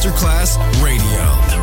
Masterclass Radio.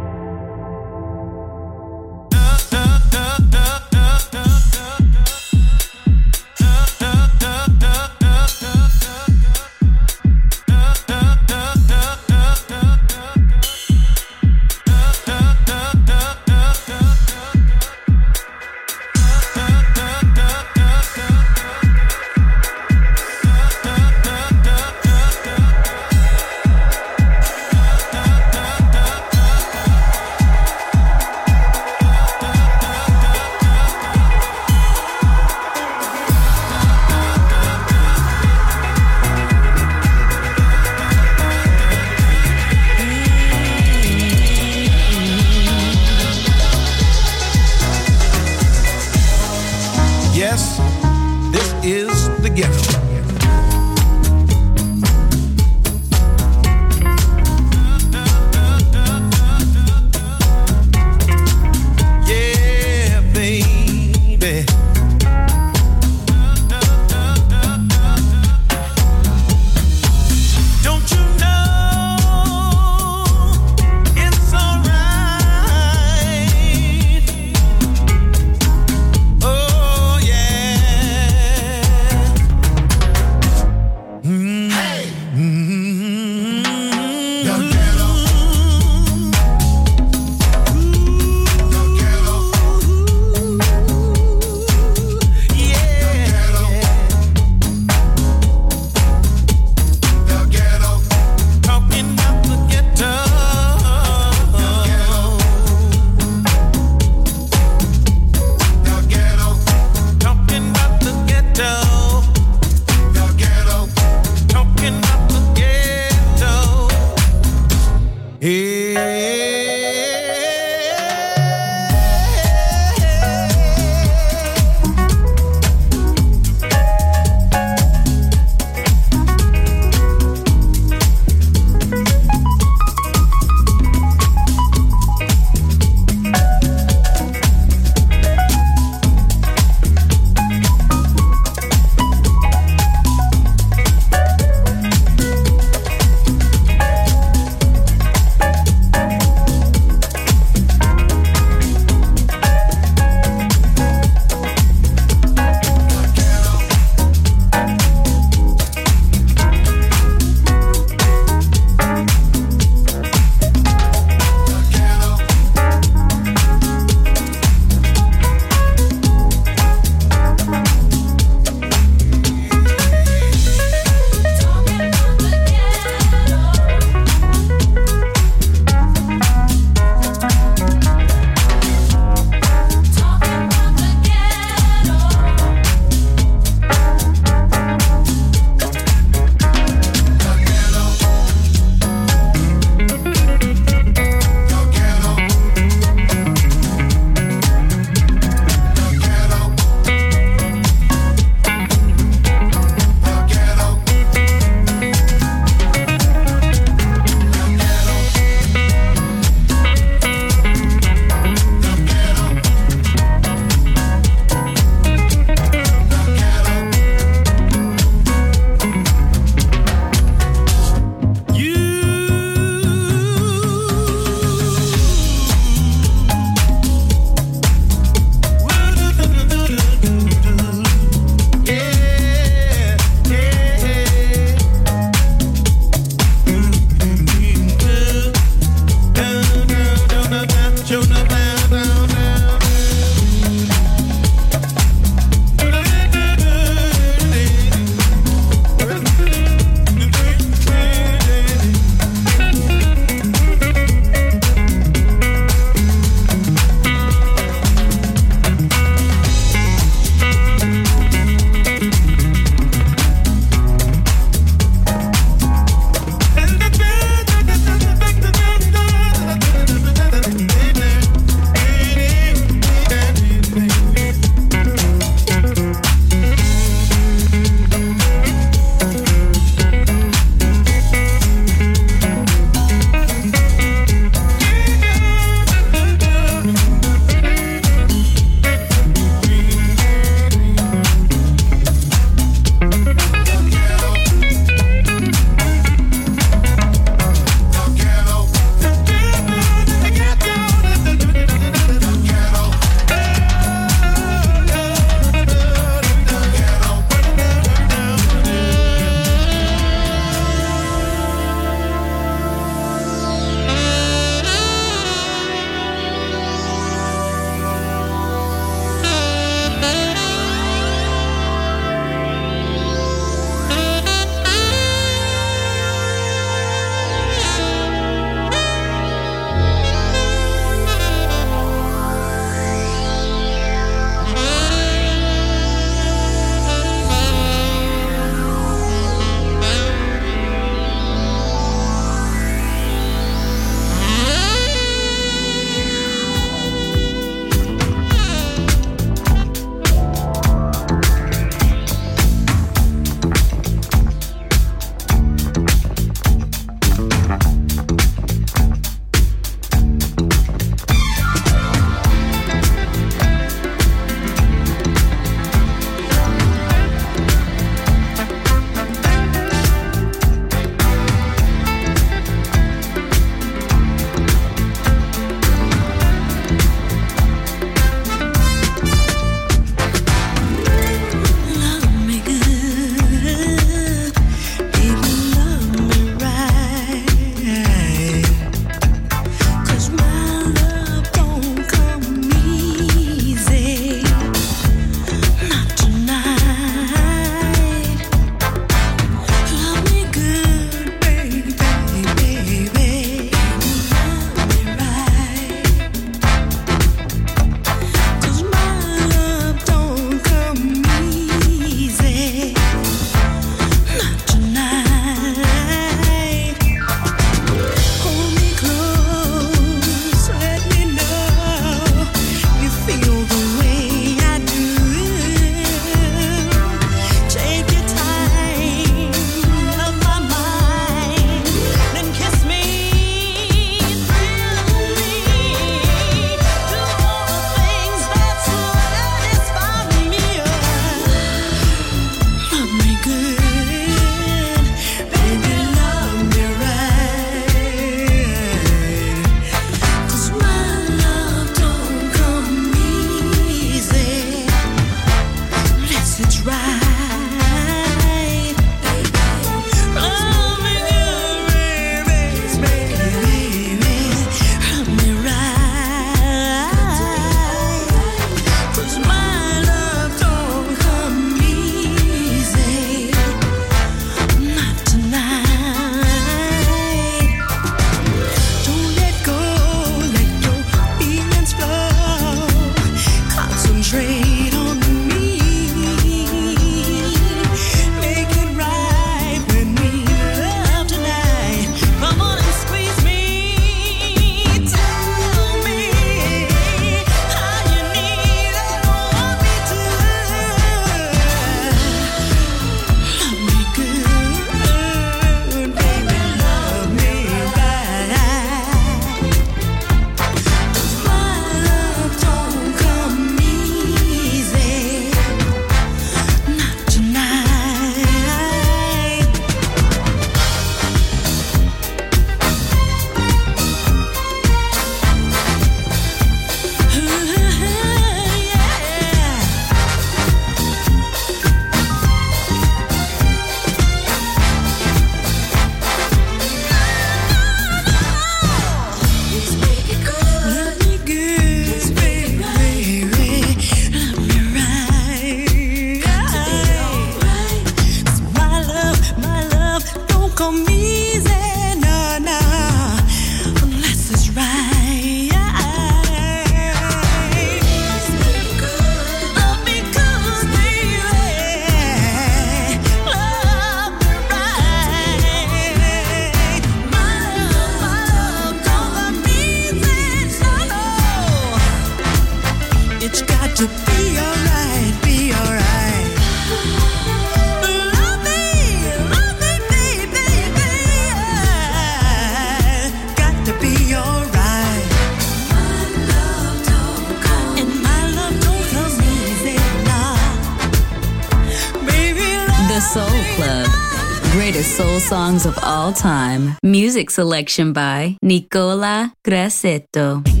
Time. Music selection by Nicola Grassetto.